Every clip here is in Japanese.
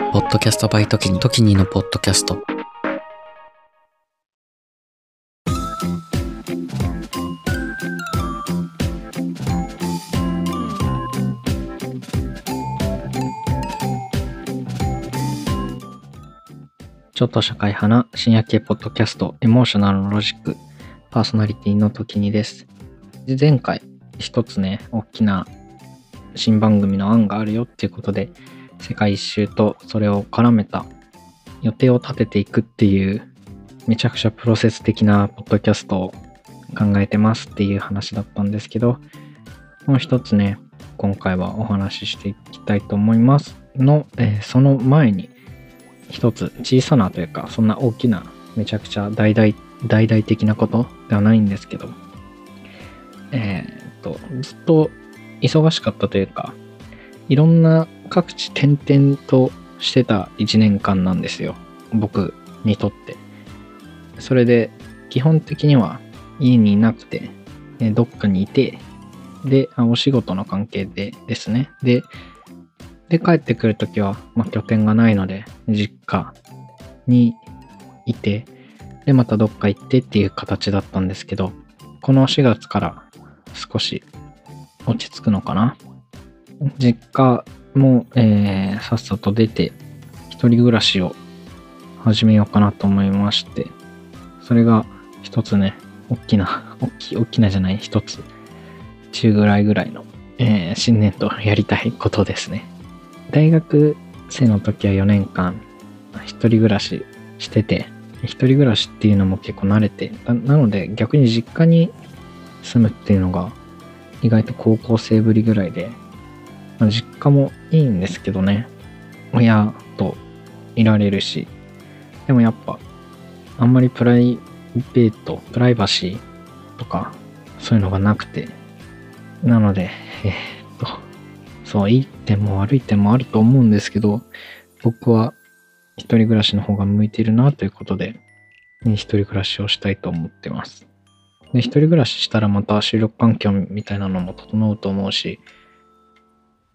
ポッドキャストバイトキニ、トキニのポッドキャスト。ちょっと社会派な深夜系ポッドキャスト、エモーショナルのロジック、パーソナリティの時にです。で前回、一つね、大きな新番組の案があるよっていうことで、世界一周とそれを絡めた予定を立てていくっていう、めちゃくちゃプロセス的なポッドキャストを考えてますっていう話だったんですけど、もう一つね、今回はお話ししていきたいと思います。の、えーその前に、一つ小さなというか、そんな大きな、めちゃくちゃ大々、大々的なことではないんですけど、えーっと、ずっと忙しかったというか、いろんな各地転々としてた一年間なんですよ。僕にとって。それで、基本的には家にいなくて、えーどっかにいて、で、お仕事の関係でですね。で、で、帰ってくるときは、まあ、拠点がないので、実家にいて、で、またどっか行ってっていう形だったんですけど、この4月から少し落ち着くのかな。実家も、えーさっさと出て、一人暮らしを始めようかなと思いまして、それが一つね、大きな、大きい、大きなじゃない、一つ、中ぐらいぐらいの、えー新年度やりたいことですね。大学生の時は4年間、一人暮らししてて、一人暮らしっていうのも結構慣れて、なので逆に実家に住むっていうのが意外と高校生ぶりぐらいで、実家もいいんですけどね、親といられるし、でもやっぱ、あんまりプライベート、プライバシーとか、そういうのがなくて、なので、えーっと、そう、いい点も悪い点もあると思うんですけど、僕は一人暮らしの方が向いているなということで、ね一人暮らしをしたいと思ってます。で、一人暮らししたらまた収録環境みたいなのも整うと思うし、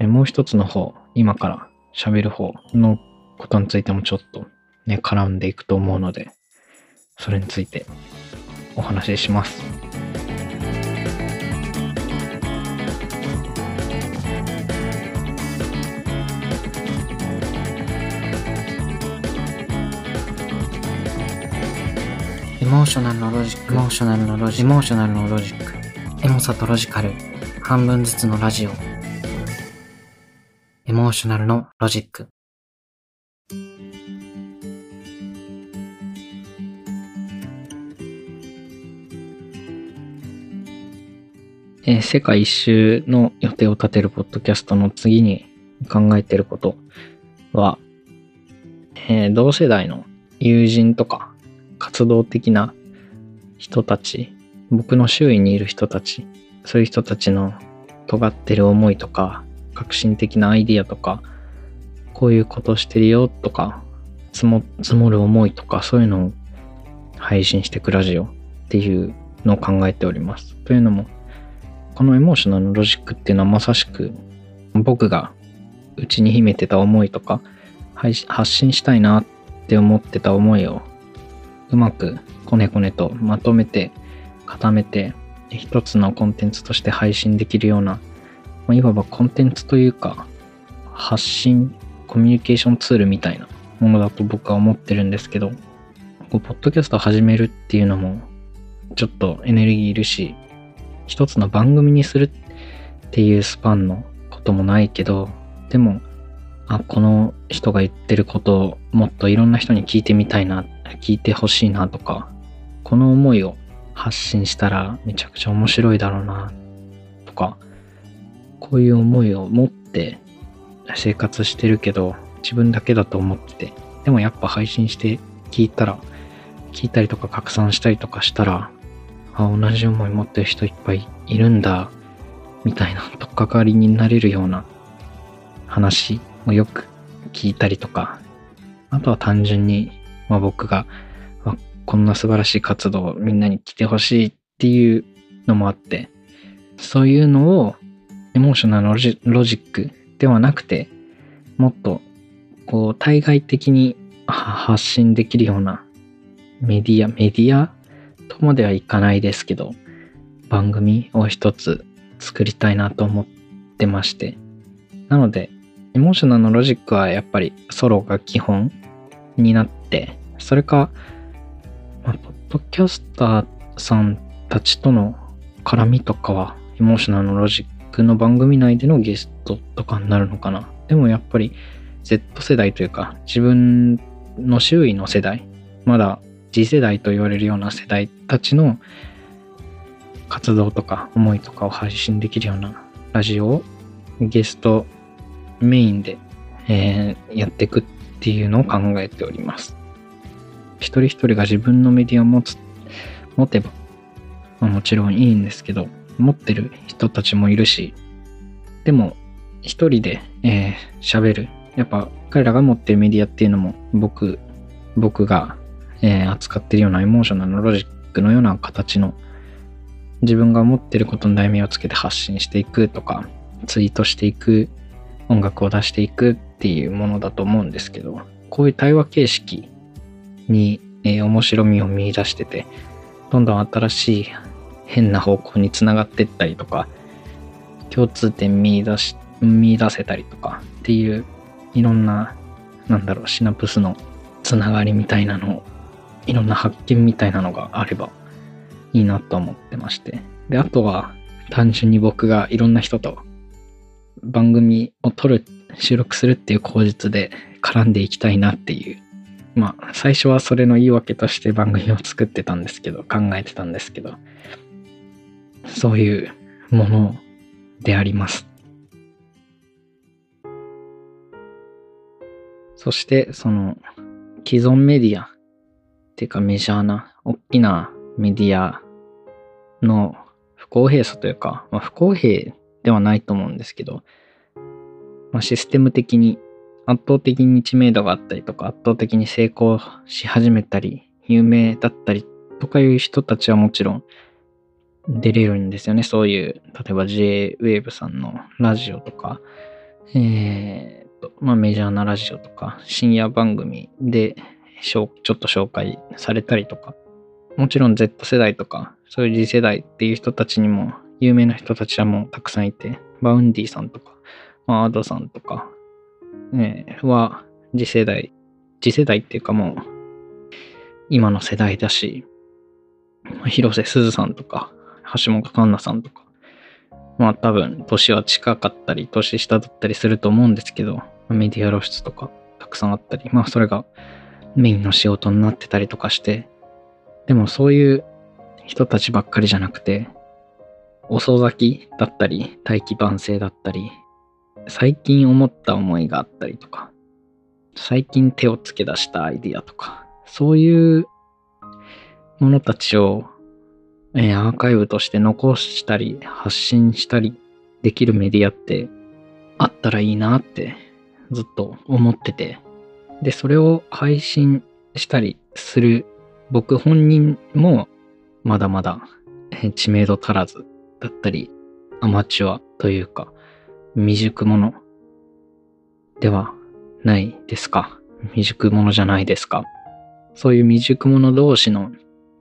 えもう一つの方、今から喋る方のことについてもちょっとね、絡んでいくと思うので、それについてお話しします。エモーショナルのロジック、エモーショナルのロジック、エモーショナルのロジック、エモさとロジカル、半分ずつのラジオ。モーショナルのロジック。えー世界一周の予定を立てるポッドキャストの次に考えてることは、えー同世代の友人とか活動的な人たち、僕の周囲にいる人たち、そういう人たちの尖ってる思いとか、革新的なアイディアとか、こういうことしてるよとか、積も積もる思いとか、そういうのを配信してくラジオっていうのを考えております。というのも、このエモーショナルのロジックっていうのはまさしく僕が内に秘めてた思いとか配発信したいなって思ってた思いをうまくこねこねとまとめて固めて一つのコンテンツとして配信できるような、まあいわばコンテンツというか発信コミュニケーションツールみたいなものだと僕は思ってるんですけどこうポッドキャスト始めるっていうのもちょっとエネルギーいるし一つの番組にするっていうスパンのこともないけど、でも、あ、この人が言ってることをもっといろんな人に聞いてみたいな、聞いてほしいなとか、この思いを発信したらめちゃくちゃ面白いだろうな、とか、こういう思いを持って生活してるけど、自分だけだと思ってて、でもやっぱ配信して聞いたら、聞いたりとか拡散したりとかしたら、あ、同じ思い持ってる人いっぱいいるんだ、みたいな、とっかかりになれるような話をよく聞いたりとか、あとは単純に、まあ、僕が、あこんな素晴らしい活動をみんなに来てほしいっていうのもあって、そういうのをエモーショナルロジックではなくて、もっとこう、対外的に発信できるようなメディア、メディアとまではいかないですけど、番組を一つ作りたいなと思ってまして。なので、エモーショナルのロジックはやっぱりソロが基本になって、それか、まあ、ポッドキャスターさんたちとの絡みとかは、エモーショナルのロジッの番組内でのゲストとかになるのかな。でもやっぱり Z 世代というか、自分の周囲の世代、まだ次世代と言われるような世代たちの活動とか思いとかを配信できるようなラジオをゲストメインで、えー、やっていくっていうのを考えております。一人一人が自分のメディアを持つ、持てば、もちろんいいんですけど、持ってる人たちもいるし、でも一人で喋、えー、る。やっぱ彼らが持ってるメディアっていうのも僕、僕が、えー、扱ってるようなエモーショナルのロジックのような形の自分が持ってることの題名をつけて発信していくとか、ツイートしていく、音楽を出していくっていうものだと思うんですけど、こういう対話形式に、えー、面白みを見出してて、どんどん新しい変な方向につながってったりとか、共通点見出し、見出せたりとかっていう、いろんな、なんだろう、シナプスのつながりみたいなのを、いろんな発見みたいなのがあればいいなと思ってまして。で、あとは、単純に僕がいろんな人と番組を撮る、収録するっていう口実で絡んでいきたいなっていう。まあ、最初はそれの言い訳として番組を作ってたんですけど、考えてたんですけど、そういうものであります。そして、その、既存メディアっていうかメジャーな、大きなメディアの不公平さというか、まあ、不公平ではないと思うんですけど、まあ、システム的に圧倒的に知名度があったりとか、圧倒的に成功し始めたり、有名だったりとかいう人たちはもちろん出れるんですよね。そういう、例えば J-Wave さんのラジオとか、えー、と、まあメジャーなラジオとか、深夜番組でちょっと紹介されたりとか、もちろん Z 世代とか、そういう次世代っていう人たちにも有名な人たちはもうたくさんいて、 Vaundyさんとか、まあ、 Adoさんとか、ね、は次世代、次世代っていうかもう、今の世代だし、広瀬すずさんとか、橋本環奈さんとか、まあ多分年は近かったり、年下だったりすると思うんですけど、メディア露出とかたくさんあったり、まあそれがメインの仕事になってたりとかして、でもそういう人たちばっかりじゃなくて、遅咲きだったり、大器晩成だったり、最近思った思いがあったりとか、最近手をつけ出したアイディアとか、そういうものたちを、え、アーカイブとして残したり、発信したりできるメディアってあったらいいなってずっと思ってて、で、それを配信したりする僕本人もまだまだ知名度足らずだったり、アマチュアというか、未熟者ではないですか？未熟者じゃないですか？そういう未熟者同士の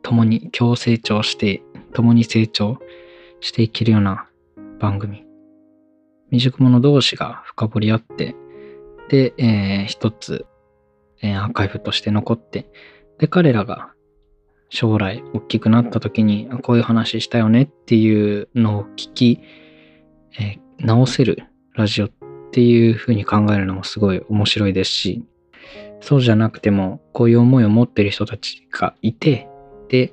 共に共成長して、共に成長していけるような番組。未熟者同士が深掘り合って、で、えー、一つ、えー、アーカイブとして残って、で、彼らが将来大きくなった時にこういう話したよねっていうのを聞き、えー、直せるラジオっていうふうに考えるのもすごい面白いですし、そうじゃなくてもこういう思いを持ってる人たちがいて、で、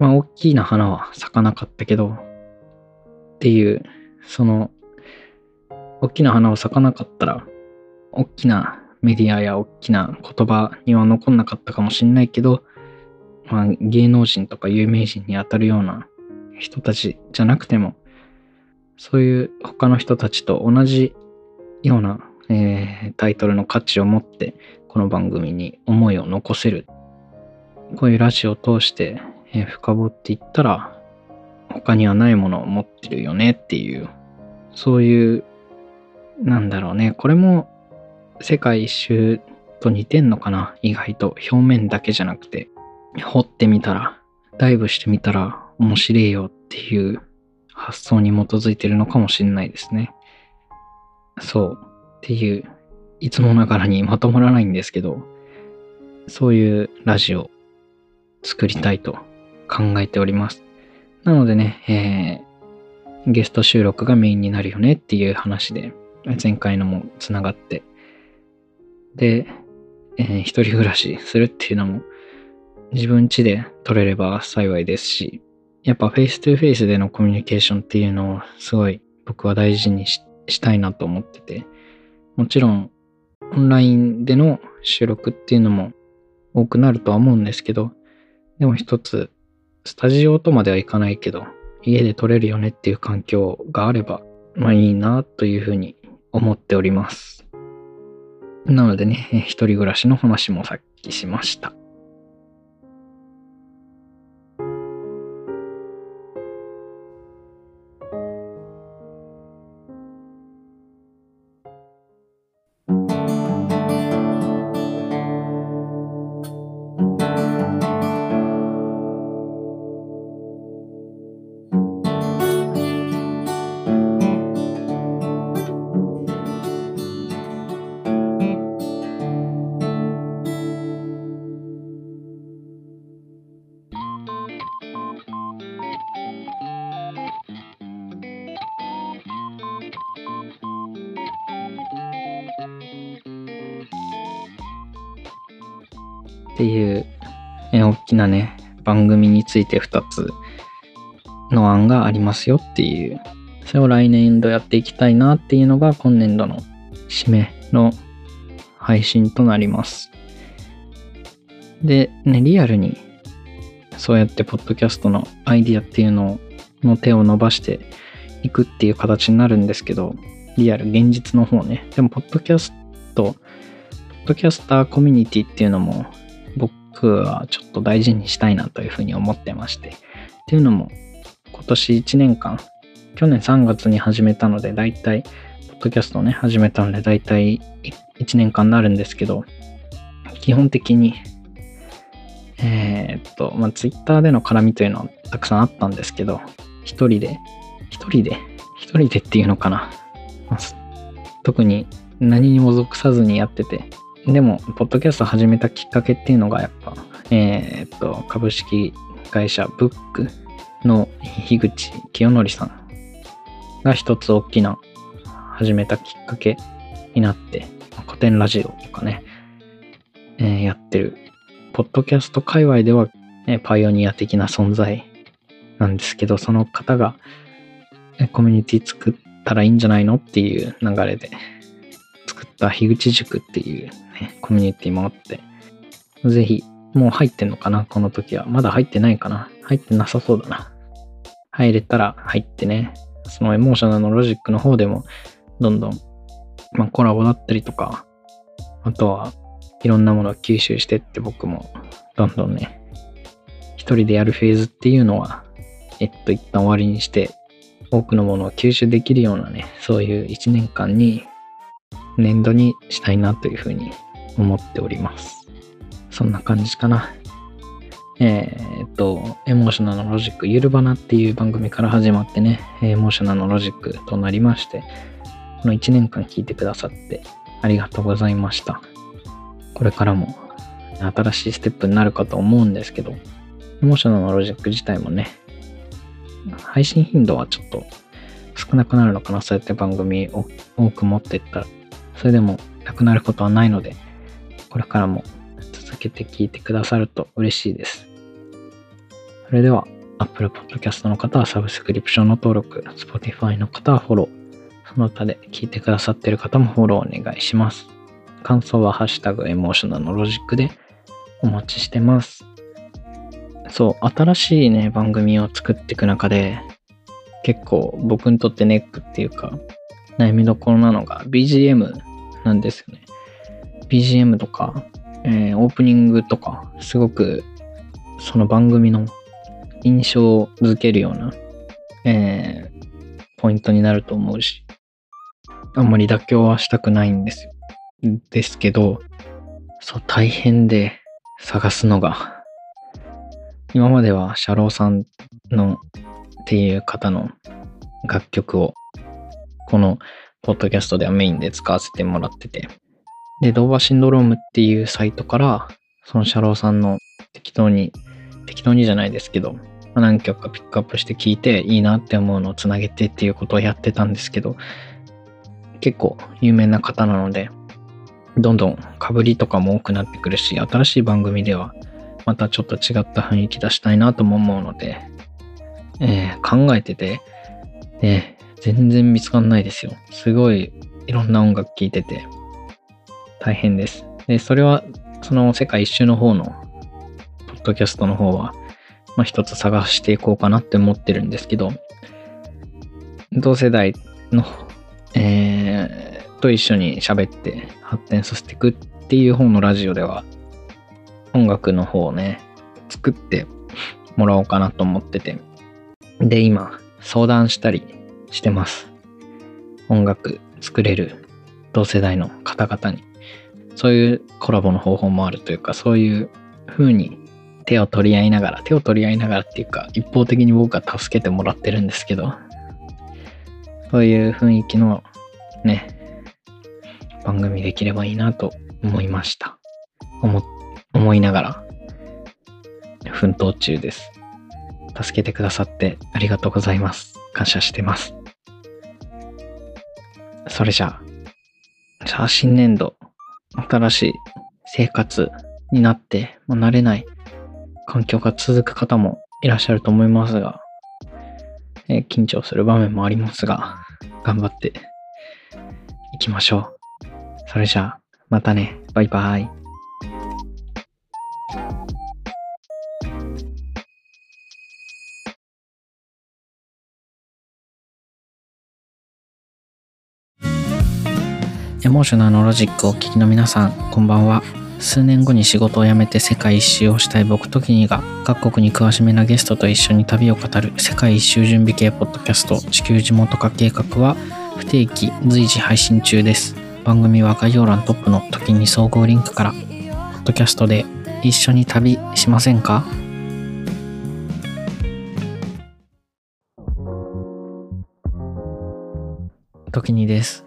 まあ大きな花は咲かなかったけど、っていう、その、大きな花を咲かなかったら、大きなメディアや大きな言葉には残んなかったかもしんないけど、まあ、芸能人とか有名人に当たるような人たちじゃなくても、そういう他の人たちと同じような、えー、タイトルの価値を持って、この番組に思いを残せる。こういうラジオを通して、え、深掘っていったら、他にはないものを持ってるよねっていう、そういう、なんだろうね、これも世界一周と似てんのかな？意外と表面だけじゃなくて、掘ってみたら、ダイブしてみたら面白いよっていう発想に基づいてるのかもしれないですね。そう。っていう、いつもながらにまとまらないんですけど、そういうラジオ作りたいと考えております。なのでね、えー、ゲスト収録がメインになるよねっていう話で、前回のもつながって、で、えー、一人暮らしするっていうのも自分家で撮れれば幸いですし、やっぱフェイストゥフェイスでのコミュニケーションっていうのをすごい僕は大事にしたいなと思ってて、もちろんオンラインでの収録っていうのも多くなるとは思うんですけど、でも一つ、スタジオとまではいかないけど、家で撮れるよねっていう環境があれば、まあいいなというふうに思っております。なのでね、一人暮らしの話もさっきしました。大きなね、番組について2つの案がありますよっていう、それを来年度やっていきたいなっていうのが今年度の締めの配信となります。で、ね、リアルにそうやってポッドキャストのアイディアっていうのの手を伸ばしていくっていう形になるんですけど、リアル、現実の方ね。でも、ポッドキャスト、ポッドキャスターコミュニティっていうのも僕はちょっと大事にしたいなというふうに思ってまして。っていうのも、今年1年間、去年3月に始めたので、だいたい、ポッドキャストをね、始めたので、だいたい1年間になるんですけど、基本的に、えー、っと、まあ、ツイッターでの絡みというのはたくさんあったんですけど、一人で、一人で、一人でっていうのかな。特に何にも属さずにやってて、でも、ポッドキャスト始めたきっかけっていうのがやっぱ、えー、っと、株式会社ブックの樋口清則さんが一つ大きな始めたきっかけになって、古典ラジオとかね、えー、やってる、ポッドキャスト界隈では、ね、パイオニア的な存在なんですけど、その方がコミュニティ作ったらいいんじゃないのっていう流れで作った樋口塾っていうコミュニティもあって、ぜひ、もう入ってんのかな？この時は。まだ入ってないかな？入ってなさそうだな。入れたら入ってね、そのエモーショナルのロジックの方でも、どんどん、まあ、コラボだったりとか、あとはいろんなものを吸収してって僕も、どんどんね、一人でやるフェーズっていうのは、えっと、一旦終わりにして、多くのものを吸収できるようなね、そういう一年間に、年度にしたいなというふうに思っております。そんな感じかな。えー、っと、エモーショナルのロジック、ゆるばなっていう番組から始まってね、エモーショナルのロジックとなりまして、この1年間聞いてくださってありがとうございました。これからも新しいステップになるかと思うんですけど、エモーショナルのロジック自体もね、配信頻度はちょっと少なくなるのかな、そうやって番組を多く持っていったら、それでもなくなることはないので、これからも続けて聞いてくださると嬉しいです。それでは、Apple Podcast の方はサブスクリプションの登録、Spotify の方はフォロー、その他で聞いてくださってる方もフォローお願いします。感想はハッシュタグエモーショナルのロジックでお待ちしてます。そう、新しいね、番組を作っていく中で、結構僕にとってネックっていうか、悩みどころなのが BGM なんですよね。BGM とか、えー、オープニングとか、すごくその番組の印象づけるような、えー、ポイントになると思うし、あんまり妥協はしたくないんですよ。ですけど、そう、大変で探すのが。今まではシャローさんのっていう方の楽曲をこのポッドキャストではメインで使わせてもらってて。で、ドーバーシンドロームっていうサイトからそのシャローさんの適当に、適当にじゃないですけど、何曲かピックアップして聞いていいなって思うのをつなげてっていうことをやってたんですけど、結構有名な方なので、どんどん被りとかも多くなってくるし、新しい番組ではまたちょっと違った雰囲気出したいなとも思うので、えー、考えてて、ね、全然見つかんないですよ。すごいいろんな音楽聴いてて、大変です。で、それは、その世界一周の方の、ポッドキャストの方は、まあ一つ探していこうかなって思ってるんですけど、同世代の、えー、と一緒に喋って発展させていくっていう方のラジオでは、音楽の方をね、作ってもらおうかなと思ってて。で、今、相談したりしてます。音楽作れる同世代の方々に。そういうコラボの方法もあるというか、そういう風に手を取り合いながら、手を取り合いながらっていうか、一方的に僕は助けてもらってるんですけど、そういう雰囲気のね、番組できればいいなと思いました。思、思いながら、奮闘中です。助けてくださってありがとうございます。感謝してます。それじゃあ、じゃあ新年度、新しい生活になって、もう慣れない環境が続く方もいらっしゃると思いますが、えー、緊張する場面もありますが、頑張っていきましょう。それじゃあ、またね。バイバイ。モーショナルのロジックをお聞きの皆さん、こんばんは。数年後に仕事を辞めて世界一周をしたい僕ときにが、各国に詳しめなゲストと一緒に旅を語る世界一周準備系ポッドキャスト、地球地元化計画は、不定期随時配信中です。番組は概要欄トップの時に総合リンクから、ポッドキャストで一緒に旅しませんか？時にです。